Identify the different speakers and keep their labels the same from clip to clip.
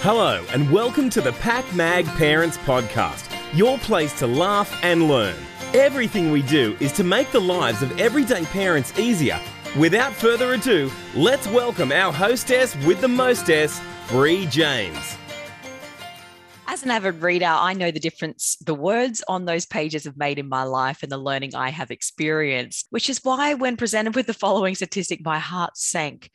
Speaker 1: Hello, and welcome to the PakMag Parents Podcast, your place to laugh and learn. Everything we do is to make the lives of everyday parents easier. Without further ado, let's welcome our hostess with the mostess, Bree James.
Speaker 2: As an avid reader, I know the difference the words on those pages have made in my life and the learning I have experienced, which is why, when presented with the following statistic, my heart sank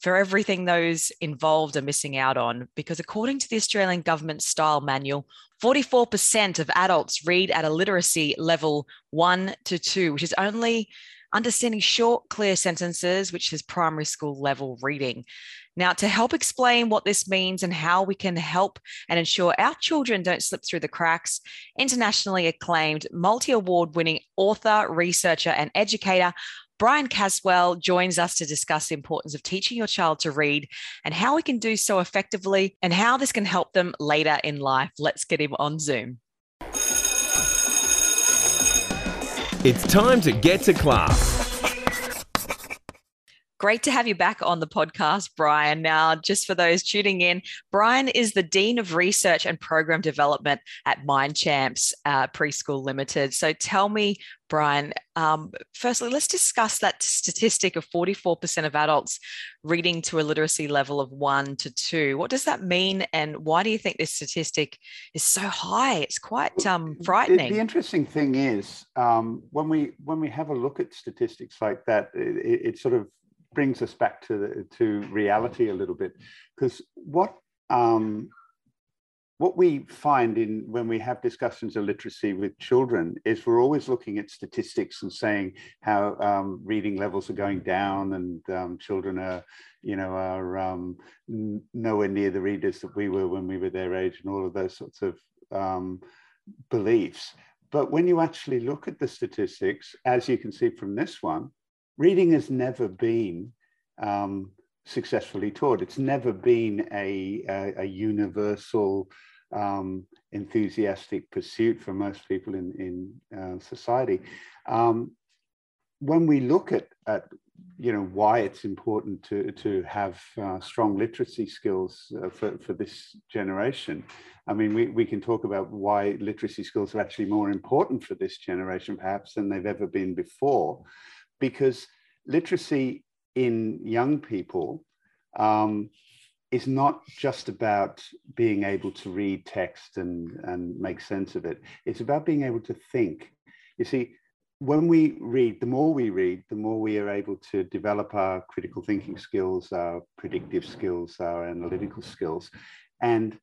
Speaker 2: for everything those involved are missing out on. Because according to the Australian Government Style Manual, 44% of adults read at a literacy level one to two, which is only understanding short, clear sentences, which is primary school level reading. Now, to help explain what this means and how we can help and ensure our children don't slip through the cracks, internationally acclaimed, multi award winning author, researcher, and educator Brian Caswell joins us to discuss the importance of teaching your child to read and how we can do so effectively and how this can help them later in life. Let's get him on Zoom.
Speaker 1: It's time to get to class.
Speaker 2: Great to have you back on the podcast, Brian. Now, just for those tuning in, Brian is the Dean of Research and Program Development at Mind Champs uh, Preschool Limited. So tell me, Brian, um, firstly, let's discuss that statistic of 44% of adults reading to a literacy level of one to two. What does that mean? And why do you think this statistic is so high? It's quite um, frightening.
Speaker 3: The, the, interesting thing is um, when we when we have a look at statistics like that, it, it sort of brings us back to the, to reality a little bit. Because what um, what we find in when we have discussions of literacy with children is we're always looking at statistics and saying how um, reading levels are going down and um, children are you know are um, nowhere near the readers that we were when we were their age and all of those sorts of um, beliefs. But when you actually look at the statistics as you can see from this one reading has never been um, successfully taught. It's never been a, a, a universal, um, enthusiastic pursuit for most people in, in uh, society. Um, when we look at, at you know why it's important to to have uh, strong literacy skills uh, for for this generation i mean we, we can talk about why literacy skills are actually more important for this generation perhaps than they've ever been before because literacy in young people um, is not just about being able to read text and, and make sense of it. It's about being able to think. You see, when we read, the more we read, the more we are able to develop our critical thinking skills, our predictive skills, our analytical skills. And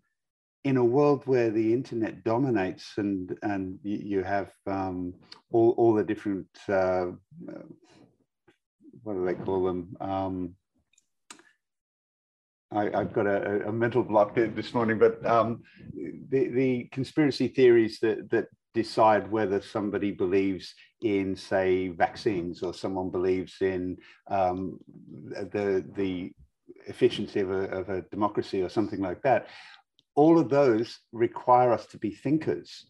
Speaker 3: in a world where the internet dominates and, and you have um, all, all the different uh, what do they call them? Um, I, have got a, a, mental block this morning, but um, the, the conspiracy theories that, that decide whether somebody believes in, say, vaccines or someone believes in um, the, the efficiency of a, of a democracy or something like that, all of those require us to be thinkers.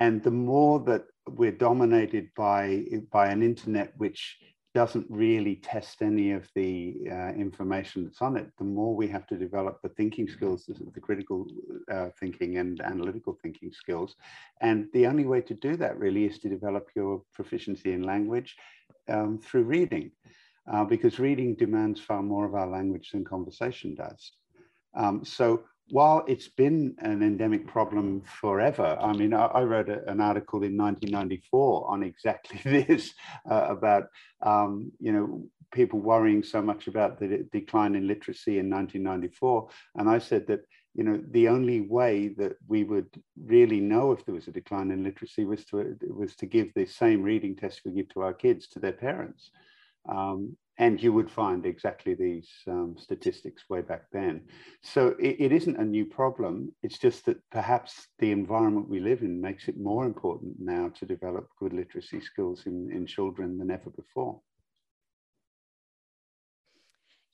Speaker 3: And the more that we're dominated by, by an internet which doesn't really test any of the uh, information that's on it, the more we have to develop the thinking skills, the critical uh, thinking and analytical thinking skills. And the only way to do that really is to develop your proficiency in language um, through reading, uh, because reading demands far more of our language than conversation does. Um, so while it's been an endemic problem forever, I mean, I, I wrote a, an article in 1994 on exactly this uh, about, um, you know, people worrying so much about the decline in literacy in 1994. And I said that, you know, the only way that we would really know if there was a decline in literacy was to, was to give the same reading test we give to our kids to their parents. Um, and you would find exactly these um, statistics way back then. So it, it isn't a new problem. It's just that perhaps the environment we live in makes it more important now to develop good literacy skills in, in children than ever before.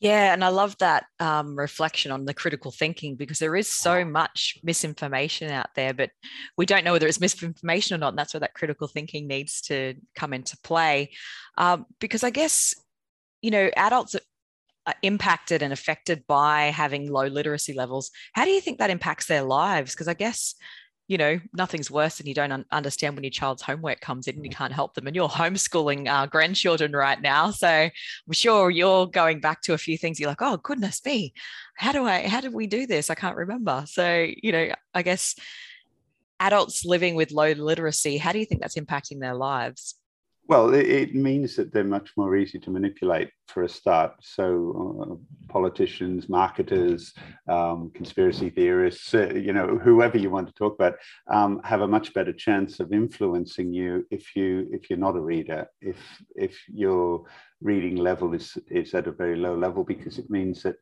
Speaker 2: Yeah, and I love that um, reflection on the critical thinking because there is so much misinformation out there, but we don't know whether it's misinformation or not. And that's where that critical thinking needs to come into play. Um, because I guess you know, adults uh, impacted and affected by having low literacy levels. How do you think that impacts their lives? Because I guess you know, nothing's worse than you don't un- understand when your child's homework comes in and you can't help them. And you're homeschooling uh, grandchildren right now. So I'm sure you're going back to a few things. You're like, oh, goodness me, how do I, how did we do this? I can't remember. So, you know, I guess adults living with low literacy, how do you think that's impacting their lives?
Speaker 3: Well, it, it, means that they're much more easy to manipulate for a start. So, uh, politicians, marketers, um, conspiracy theorists, uh, you know, whoever you want to talk about, um, have a much better chance of influencing you if you if you're not a reader. If if your reading level is is at a very low level, because it means that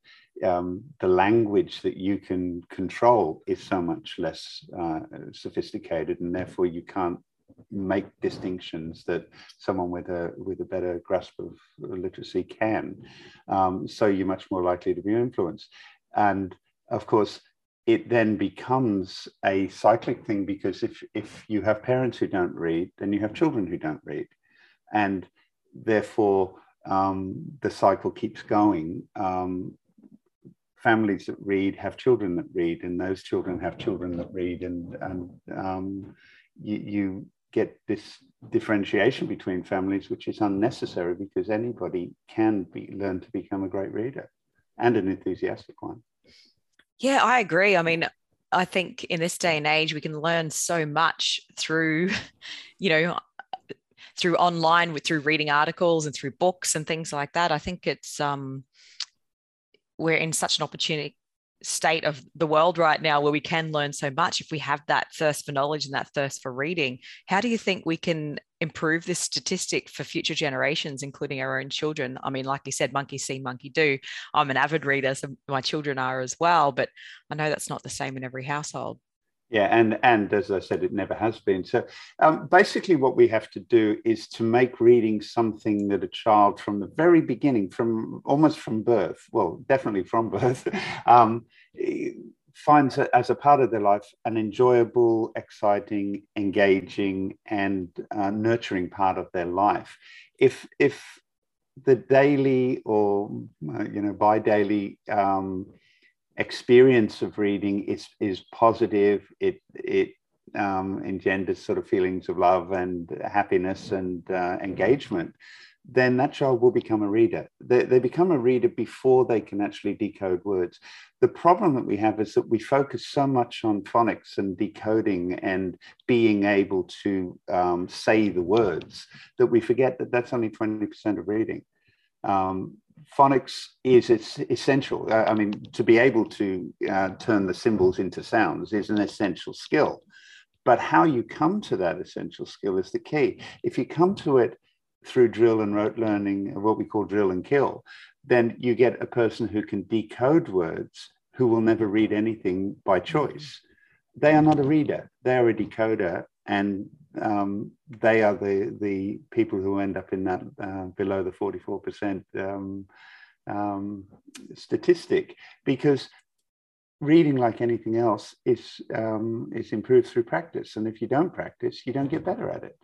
Speaker 3: um, the language that you can control is so much less uh, sophisticated, and therefore you can't make distinctions that someone with a with a better grasp of literacy can. Um, so you're much more likely to be influenced, and of course. It then becomes a cyclic thing because if, if you have parents who don't read, then you have children who don't read. And therefore, um, the cycle keeps going. Um, families that read have children that read, and those children have children that read, and and um, you, you, get this differentiation between families, which is unnecessary because anybody can be learn to become a great reader and an enthusiastic one.
Speaker 2: Yeah, I agree. I mean, I think in this day and age, we can learn so much through, you know, through online, with through reading articles and through books and things like that. I think it's um, we're in such an opportunity state of the world right now where we can learn so much if we have that thirst for knowledge and that thirst for reading. How do you think we can improve this statistic for future generations including our own children? I mean like you said monkey see monkey do. I'm an avid reader so my children are as well but i know that's not the same in every household
Speaker 3: yeah, and and as I said, it never has been. So um, basically, what we have to do is to make reading something that a child, from the very beginning, from almost from birth, well, definitely from birth, um, finds as a part of their life an enjoyable, exciting, engaging, and uh, nurturing part of their life. If if the daily or uh, you know bi daily um, experience of reading is is positive. It it um, engenders sort of feelings of love and happiness and uh, engagement. Then that child will become a reader. They, they become a reader before they can actually decode words. The problem that we have is that we focus so much on phonics and decoding and being able to um, say the words that we forget that that's only 20% of reading. Um, phonics is it's essential. Uh, I mean, to be able to uh, turn the symbols into sounds is an essential skill. But how you come to that essential skill is the key. If you come to it through drill and rote learning, what we call drill and kill, then you get a person who can decode words who will never read anything by choice. They are not a reader, they are a decoder, and um, they are the the people who end up in that uh, below the 44% um, um, statistic because reading like anything else is um, is improved through practice and if you don't practice you don't get better at it.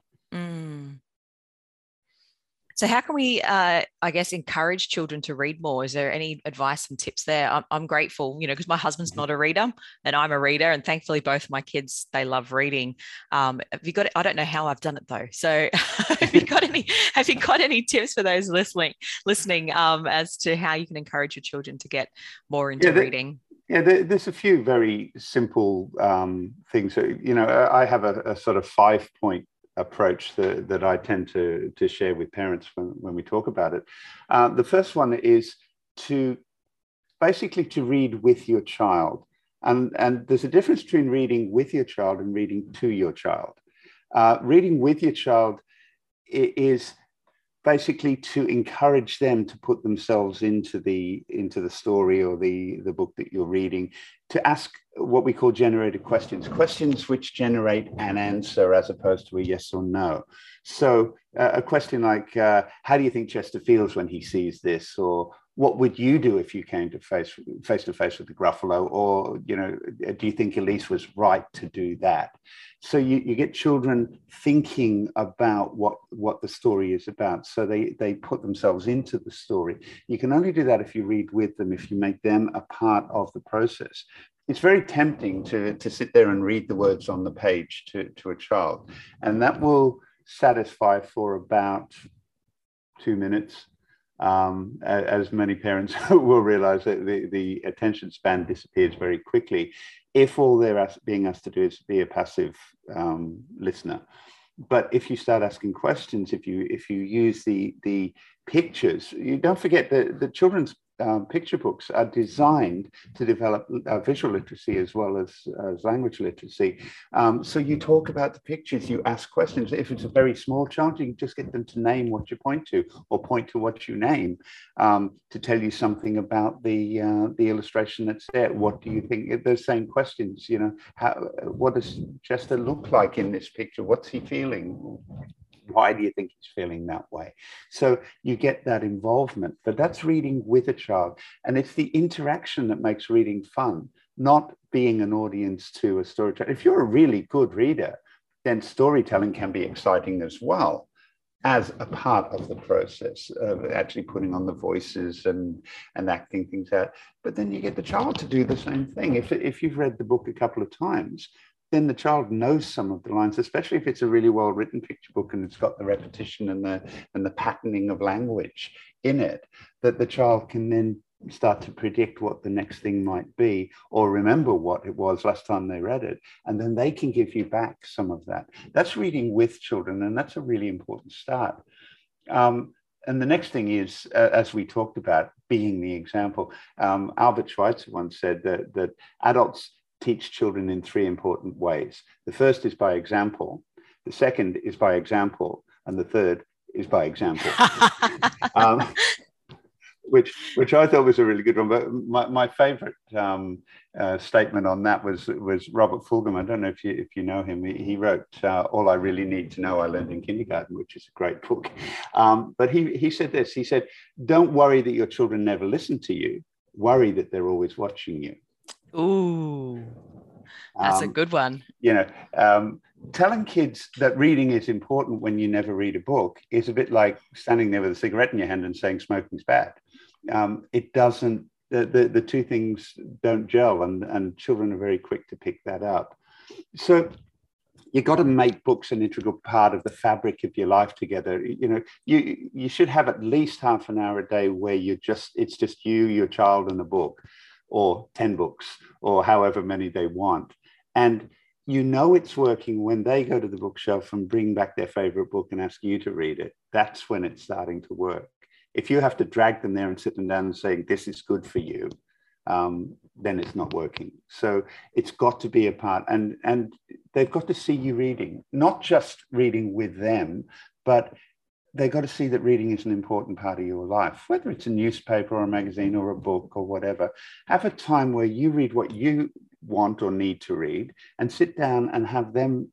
Speaker 2: So, how can we, uh, I guess, encourage children to read more? Is there any advice and tips there? I'm, I'm grateful, you know, because my husband's not a reader and I'm a reader, and thankfully both my kids they love reading. Um, have you got? I don't know how I've done it though. So, have you got any? Have you got any tips for those listening? Listening um, as to how you can encourage your children to get more into yeah, reading.
Speaker 3: Yeah, there's a few very simple um, things. You know, I have a, a sort of five point approach that, that I tend to, to share with parents when, when we talk about it. Uh, the first one is to basically to read with your child. And, and there's a difference between reading with your child and reading to your child. Uh, reading with your child is basically to encourage them to put themselves into the into the story or the the book that you're reading to ask what we call generated questions questions which generate an answer as opposed to a yes or no. So uh, a question like uh, how do you think chester feels when he sees this? or what would you do if you came to face face to face with the Gruffalo? Or, you know, do you think Elise was right to do that? So you, you get children thinking about what, what the story is about. So they, they put themselves into the story. You can only do that if you read with them, if you make them a part of the process. It's very tempting to, to sit there and read the words on the page to, to a child. And that will satisfy for about two minutes um, as many parents will realize that the, the attention span disappears very quickly if all they're being asked to do is be a passive um, listener. But if you start asking questions, if you if you use the the pictures, you don't forget that the children's um, picture books are designed to develop uh, visual literacy as well as, as language literacy. Um, so you talk about the pictures, you ask questions. If it's a very small child, you can just get them to name what you point to or point to what you name um, to tell you something about the, uh, the illustration that's there. What do you think? Those same questions, you know, how, what does Chester look like in this picture? What's he feeling? Why do you think he's feeling that way? So you get that involvement, but that's reading with a child. And it's the interaction that makes reading fun, not being an audience to a storyteller. If you're a really good reader, then storytelling can be exciting as well as a part of the process of actually putting on the voices and, and acting things out. But then you get the child to do the same thing. If, if you've read the book a couple of times, then the child knows some of the lines, especially if it's a really well written picture book and it's got the repetition and the and the patterning of language in it, that the child can then start to predict what the next thing might be or remember what it was last time they read it. And then they can give you back some of that. That's reading with children and that's a really important start. Um, and the next thing is, uh, as we talked about, being the example. Um, Albert Schweitzer once said that, that adults teach children in three important ways. The first is by example, the second is by example, and the third is by example. um, which which I thought was a really good one. But my, my favorite um, uh, statement on that was was Robert Fulghum. I don't know if you if you know him. He, he wrote uh, "All I Really Need to Know I Learned in Kindergarten," which is a great book. Um, but he he said this. He said, "Don't worry that your children never listen to you. Worry that they're always watching you."
Speaker 2: Ooh, that's um, a good one.
Speaker 3: You know, um, telling kids that reading is important when you never read a book is a bit like standing there with a cigarette in your hand and saying smoking's bad. Um, it doesn't. The, the, the two things don't gel, and, and children are very quick to pick that up. So you've got to make books an integral part of the fabric of your life together you know you you should have at least half an hour a day where you're just it's just you your child and a book or 10 books or however many they want. And you know it's working when they go to the bookshelf and bring back their favorite book and ask you to read it. That's when it's starting to work. If you have to drag them there and sit them down and say, this is good for you, um, then it's not working. So it's got to be a part, and and they've got to see you reading, not just reading with them, but they've got to see that reading is an important part of your life, whether it's a newspaper or a magazine or a book or whatever. Have a time where you read what you want or need to read and sit down and have them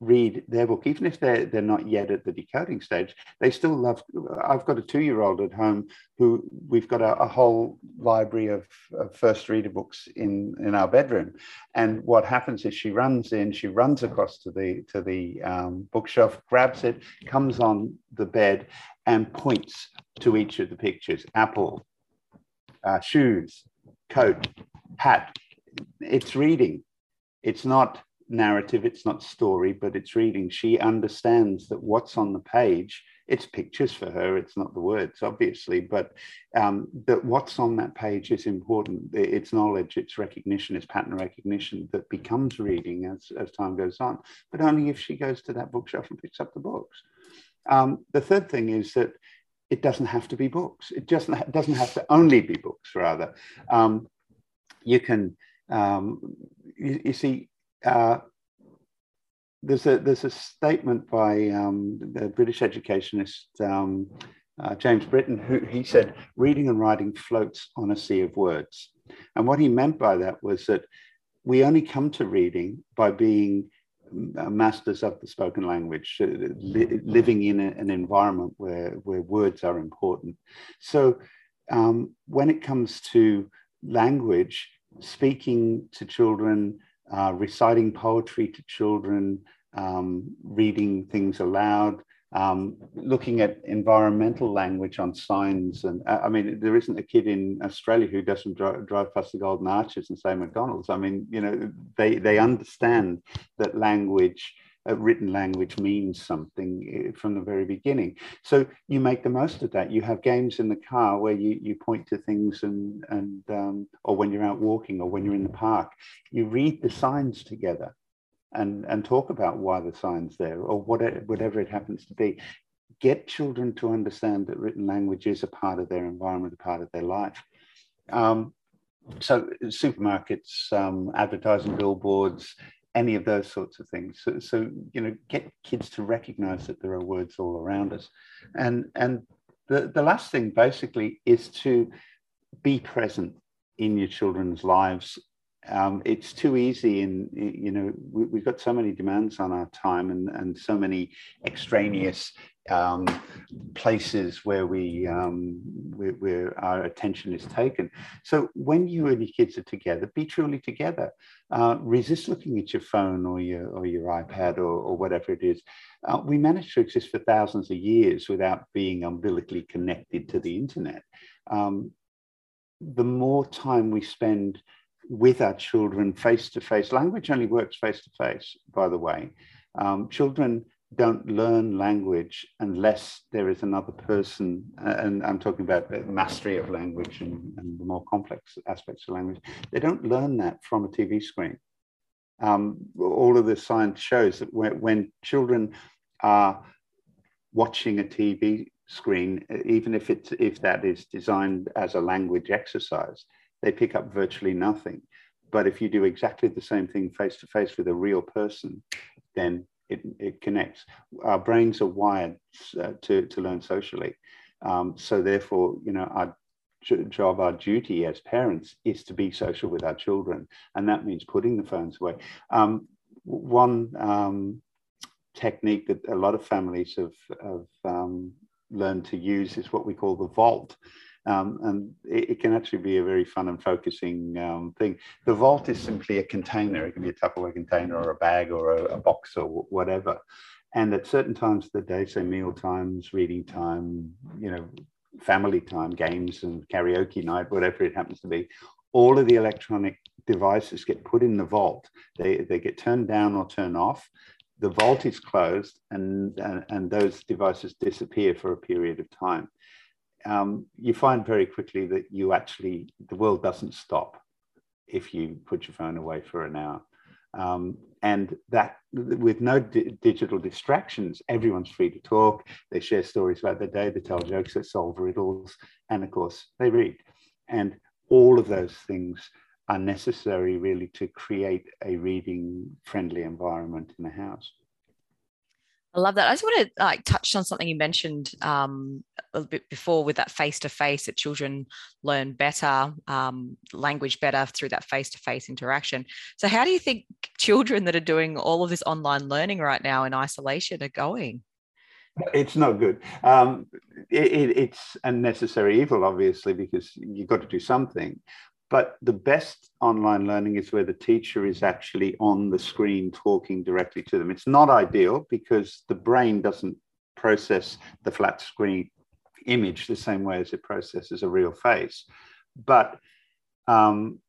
Speaker 3: read their book, even if they're, they're not yet at the decoding stage, they still love. I've got a two year old at home who we've got a, a whole library of, of, first reader books in, in our bedroom. And what happens is she runs in, she runs across to the, to the um, bookshelf, grabs it, comes on the bed, and points to each of the pictures apple, uh, shoes, coat, hat. It's reading. It's not narrative, it's not story, but it's reading. She understands that what's on the page, it's pictures for her, it's not the words, obviously, but um, that what's on that page is important. It's knowledge, it's recognition, it's pattern recognition that becomes reading as, as time goes on, but only if she goes to that bookshelf and picks up the books. Um, the third thing is that it doesn't have to be books. It just doesn't have to only be books, rather. Um, you can, um, you, you, see, uh, there's a there's a statement by um, the British educationist um, uh, James Britton who he said reading and writing floats on a sea of words, and what he meant by that was that we only come to reading by being uh, masters of the spoken language, uh, li- living in a, an environment where where words are important. So um, when it comes to language, speaking to children, uh, reciting poetry to children, um, reading things aloud, um, looking at environmental language on signs. And uh, I mean, there isn't a kid in Australia who doesn't drive, drive past the Golden Arches and say McDonald's. I mean, you know, they, they understand that language uh, written language means something uh, from the very beginning. So you make the most of that. You have games in the car where you, you point to things and, and um, or when you're out walking or when you're in the park, you read the signs together and, and talk about why the sign's there or whatever, whatever it happens to be. Get children to understand that written language is a part of their environment, a part of their life. Um, so supermarkets, um, advertising billboards, any of those sorts of things. So, so, you know, get kids to recognize that there are words all around us. And, and the, the last thing basically is to be present in your children's lives. Um, it's too easy and you know we, have got so many demands on our time and, and so many extraneous um, places where we um, where, where, our attention is taken. So when you and your kids are together, be truly together. Uh, resist looking at your phone or your or your iPad or, or whatever it is. Uh, we managed to exist for thousands of years without being umbilically connected to the internet. Um, the more time we spend with our children face to face, language only works face to face, by the way. Um, children don't learn language unless there is another person, and I'm talking about mastery of language and, and, the more complex aspects of language. They don't learn that from a TV screen. Um, all of the science shows that when, when, children are watching a TV screen, even if it's if that is designed as a language exercise, they pick up virtually nothing. But if you do exactly the same thing face to face with a real person, then it, it connects. Our brains are wired uh, to, to learn socially. Um, so therefore, you know, our job, our duty as parents is to be social with our children. And that means putting the phones away. Um, one um, technique that a lot of families have, have um, learned to use is what we call the vault. Um, and it, it, can actually be a very fun and focusing um, thing. The vault is simply a container. It can be a Tupperware container or a bag or a, a box or whatever. And at certain times of the day, say meal times, reading time, you know, family time, games and karaoke night, whatever it happens to be, all of the electronic devices get put in the vault. They, they get turned down or turned off. The vault is closed and, and, and those devices disappear for a period of time um, you find very quickly that you actually, the world doesn't stop if you put your phone away for an hour. Um, and that with no di- digital distractions, everyone's free to talk. They share stories about their day, they tell jokes, they solve riddles, and of course, they read. And all of those things are necessary really to create a reading friendly environment in the house.
Speaker 2: I love that. I just want to like touch on something you mentioned um, a little bit before with that face to face that children learn better, um, language better through that face to face interaction. So, how do you think children that are doing all of this online learning right now in isolation are going?
Speaker 3: It's not good. Um, it, it, it's a necessary evil, obviously, because you've got to do something. But the best online learning is where the teacher is actually on the screen talking directly to them. It's not ideal because the brain doesn't process the flat screen image the same way as it processes a real face. But um,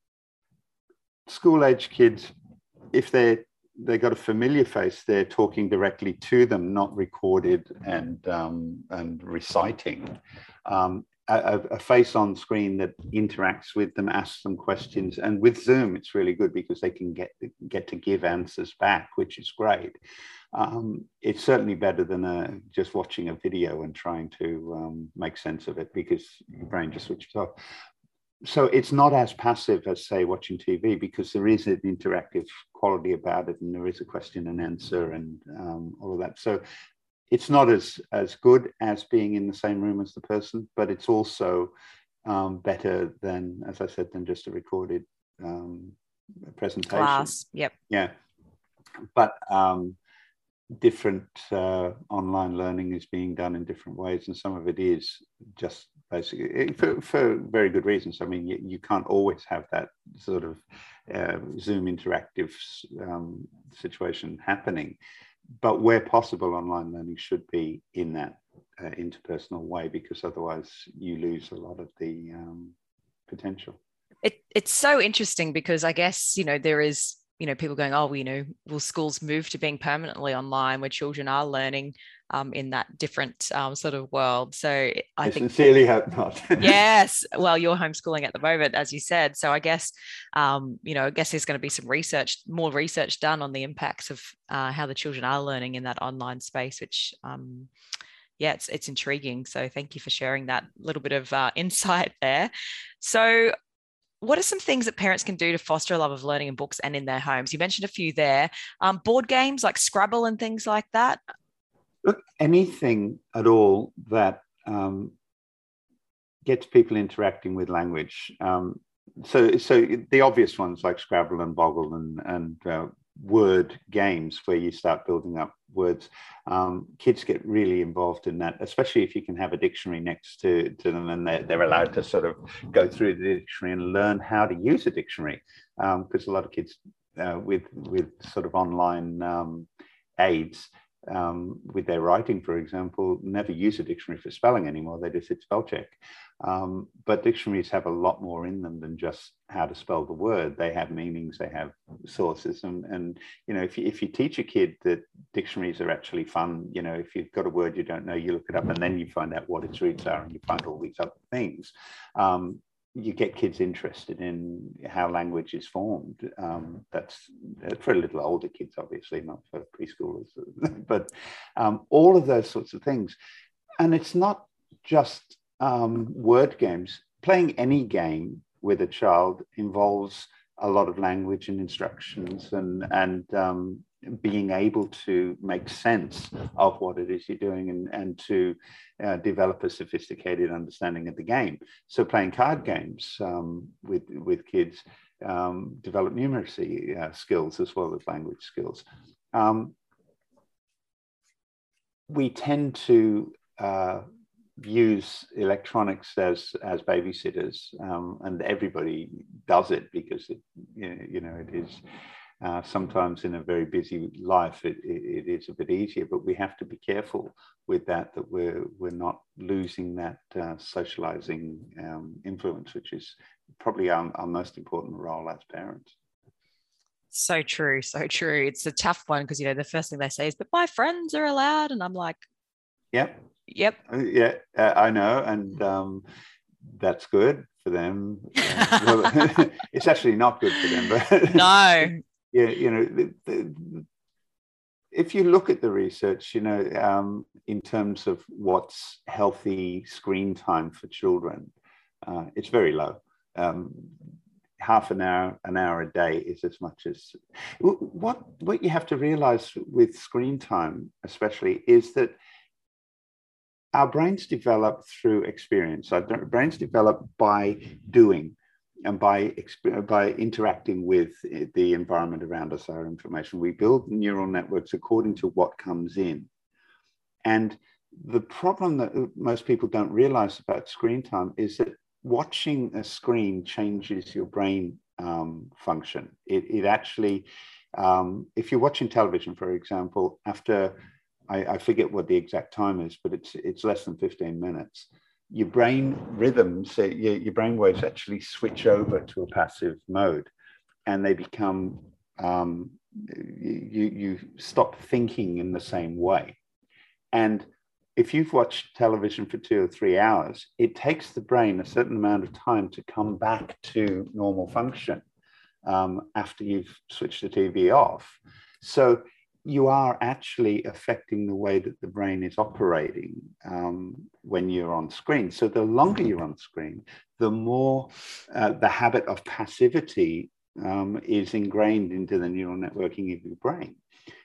Speaker 3: school age kids, if they they got a familiar face, they're talking directly to them, not recorded and um, and reciting. Um, a, a, face on screen that interacts with them, asks them questions. And with Zoom, it's really good because they can get get to give answers back, which is great. Um, it's certainly better than a, uh, just watching a video and trying to um, make sense of it because your brain just switches off. So it's not as passive as, say, watching TV because there is an interactive quality about it and there is a question and answer and um, all of that. So it's not as as good as being in the same room as the person, but it's also um, better than, as I said, than just a recorded um, presentation.
Speaker 2: Class. Yep.
Speaker 3: Yeah, but um, different uh, online learning is being done in different ways, and some of it is just basically for, for very good reasons. I mean, you, you can't always have that sort of uh, Zoom interactive um, situation happening, but where possible, online learning should be in that uh, interpersonal way because otherwise you lose a lot of the um, potential.
Speaker 2: It, it's so interesting because I guess you know there is you know people going oh well, you know will schools move to being permanently online where children are learning um, in that different um, sort of world so i,
Speaker 3: I
Speaker 2: think
Speaker 3: sincerely hope not
Speaker 2: yes well you're homeschooling at the moment as you said so i guess um, you know i guess there's going to be some research more research done on the impacts of uh, how the children are learning in that online space which um, yeah, it's it's intriguing. So thank you for sharing that little bit of uh, insight there. So what are some things that parents can do to foster a love of learning in books and in their homes? You mentioned a few there. Um, board games like Scrabble and things like that.
Speaker 3: Look, anything at all that um, gets people interacting with language. Um, so, so the obvious ones like Scrabble and Boggle and and uh, word games where you start building up words. Um, kids get really involved in that, especially if you can have a dictionary next to, to them and they're, they're allowed to sort of go through the dictionary and learn how to use a dictionary. Because um, a lot of kids uh, with, with sort of online um, aids um, with their writing, for example, never use a dictionary for spelling anymore. They just hit spell check. Um, but dictionaries have a lot more in them than just how to spell the word. They have meanings, they have sources, and, and you know if you, if you teach a kid that dictionaries are actually fun, you know if you've got a word you don't know, you look it up, and then you find out what its roots are, and you find all these other things. Um, you get kids interested in how language is formed. Um, that's for a little older kids, obviously, not for preschoolers, but um, all of those sorts of things. And it's not just um, word games. Playing any game with a child involves a lot of language and instructions and and um, being able to make sense of what it is you're doing and, and to uh, develop a sophisticated understanding of the game. So playing card games um, with, with kids um, develop numeracy uh, skills as well as language skills. Um, we tend to uh, use electronics as as babysitters, um, and everybody does it because it you know it is uh, sometimes in a very busy life, it, it, it is a bit easier, but we have to be careful with that, that we're, we're not losing that uh, socializing um, influence, which is probably our, our most important role as parents.
Speaker 2: So true, so true. It's a tough one because, you know, the first thing they say is, but my friends are allowed. And I'm like,
Speaker 3: yep.
Speaker 2: Yep.
Speaker 3: Uh, yeah, uh, I know. And um, that's good for them. It's actually not good for them, but
Speaker 2: no,
Speaker 3: yeah, you know, the, the, if you look at the research, you know, um, in terms of what's healthy screen time for children, uh, it's very low. Um, half an hour, an hour a day is as much as what what you have to realize with screen time, especially, is that our brains develop through experience. Our brains develop by doing and by by interacting with the environment around us, our information, we build neural networks according to what comes in. And the problem that most people don't realize about screen time is that watching a screen changes your brain um, function. It, it actually, um, if you're watching television, for example, after I, I forget what the exact time is, but it's it's less than 15 minutes your brain rhythms, your, your brain waves actually switch over to a passive mode and they become, um, you, you stop thinking in the same way. And if you've watched television for two or three hours, it takes the brain a certain amount of time to come back to normal function um, after you've switched the TV off. So you are actually affecting the way that the brain is operating um, when you're on screen. So the longer you're on screen, the more uh, the habit of passivity um, is ingrained into the neural networking of your brain.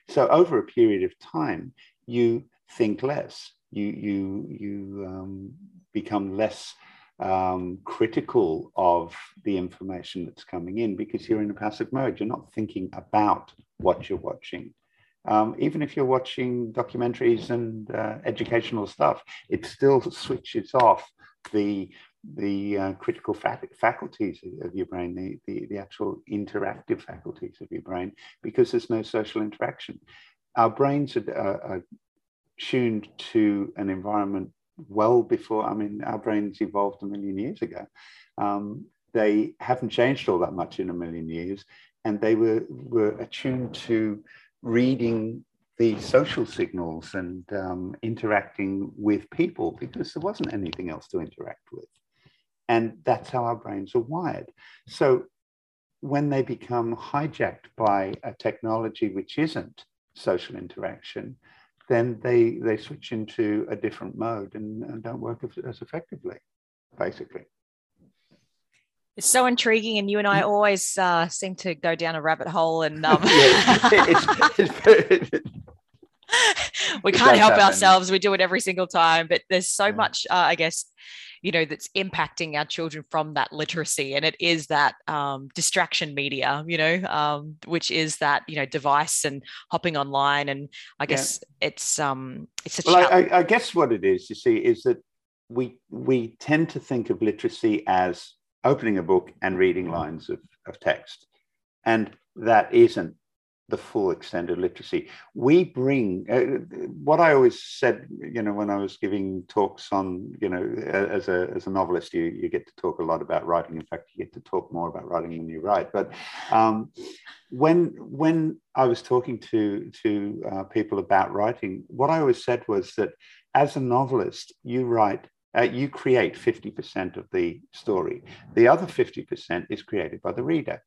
Speaker 3: So over a period of time, you think less. You you you um, become less um, critical of the information that's coming in because you're in a passive mode. You're not thinking about what you're watching um, even if you're watching documentaries and uh, educational stuff, it still switches off the the uh, critical faculties of your brain, the, the, the actual interactive faculties of your brain, because there's no social interaction. Our brains are, are, are tuned to an environment well before, I mean, our brains evolved a million years ago. Um, they haven't changed all that much in a million years, and they were, were attuned to reading the social signals and um, interacting with people because there wasn't anything else to interact with. And that's how our brains are wired. So when they become hijacked by a technology which isn't social interaction, then they, they switch into a different mode and, and don't work as, as effectively, basically.
Speaker 2: It's so intriguing, and you and I mm. always uh, seem to go down a rabbit hole. And um... we can't help happen. ourselves. We do it every single time, but there's so yeah. much, uh, I guess, you know, that's impacting our children from that literacy, and it is that um, distraction media, you know, um, which is that you know device and hopping online, and I guess yeah. it's um, it's a.
Speaker 3: Well, I, I guess what it is, you see, is that we we tend to think of literacy as opening a book and reading lines of, of text. And that isn't the full extent of literacy. We bring uh, what I always said, you know, when I was giving talks on, you know, as a, as a novelist, you, you get to talk a lot about writing. In fact, you get to talk more about writing than you write. But um, when when I was talking to to uh, people about writing, what I always said was that as a novelist, you write uh, you create 50% of the story. The other 50% is created by the reader.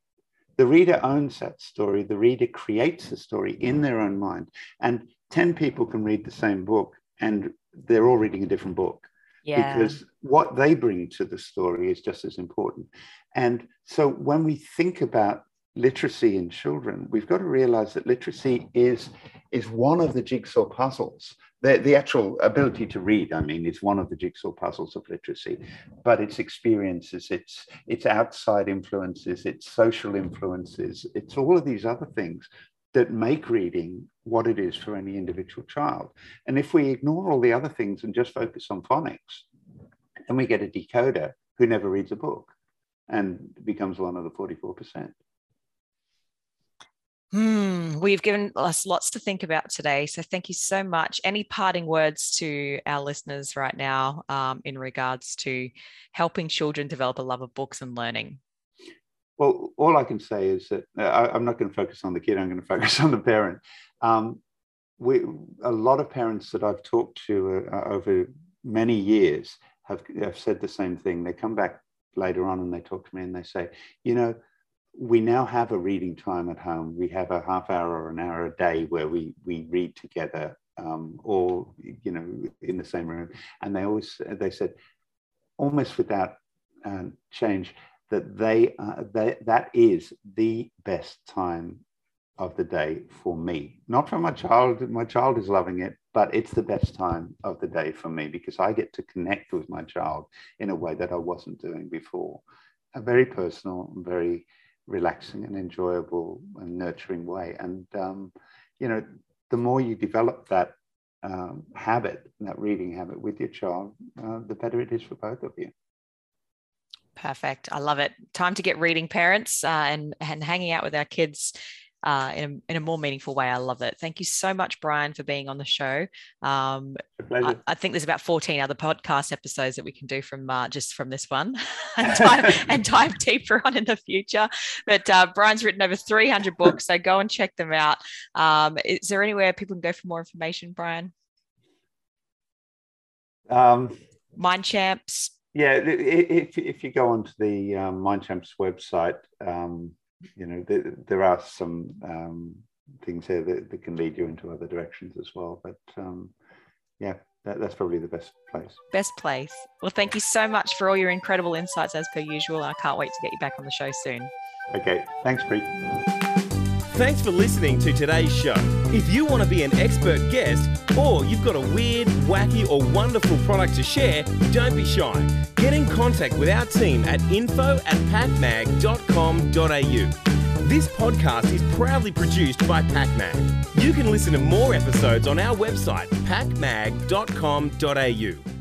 Speaker 3: The reader owns that story. The reader creates the story in their own mind. And 10 people can read the same book and they're all reading a different book. Yeah. Because what they bring to the story is just as important. And so when we think about literacy in children, we've got to realize that literacy is, is one of the jigsaw puzzles. The, the actual ability to read, I mean, is one of the jigsaw puzzles of literacy, but its experiences, its, its outside influences, its social influences, it's all of these other things that make reading what it is for any individual child. And if we ignore all the other things and just focus on phonics, then we get a decoder who never reads a book and becomes one of the 44%.
Speaker 2: Hmm, we've given us lots to think about today. So thank you so much. Any parting words to our listeners right now um, in regards to helping children develop a love of books and learning?
Speaker 3: Well, all I can say is that uh, I, am not going to focus on the kid. I'm going to focus on the parent. Um, we, a lot of parents that I've talked to uh, over many years have, have said the same thing. They come back later on and they talk to me and they say, you know, we now have a reading time at home. We have a half hour or an hour a day where we we read together, um, or you know, in the same room. And they always they said, almost without uh, change, that they, uh, they that is the best time of the day for me. Not for my child. My child is loving it, but it's the best time of the day for me because I get to connect with my child in a way that I wasn't doing before. A very personal, very relaxing and enjoyable and nurturing way. And, um, you know, the more you develop that um, habit, that reading habit with your child, uh, the better it is for both of you.
Speaker 2: Perfect. I love it. Time to get reading parents uh, and, and hanging out with our kids uh, in, a, in a more meaningful way. I love it. Thank you so much, Brian, for being on the show. Um, I, I, think there's about 14 other podcast episodes that we can do from uh, just from this one and, dive, and dive deeper on in the future. But uh, Brian's written over 300 books, so go and check them out. Um, is there anywhere people can go for more information, Brian? Um, Mind Champs.
Speaker 3: Yeah, if, if you go onto the um, Mind Champs website, um, you know, there, there are some um, things here that, that, can lead you into other directions as well. But um, yeah, that, that's probably the best place.
Speaker 2: Best place. Well, thank you so much for all your incredible insights as per usual. I can't wait to get you back on the show soon.
Speaker 3: Okay. Thanks, Bree.
Speaker 1: Thanks for listening to today's show. If you want to be an expert guest or you've got a weird, wacky, or wonderful product to share, don't be shy. Get in contact with our team at info at pakmag.com.au. This podcast is proudly produced by PakMag. You can listen to more episodes on our website, pakmag.com.au.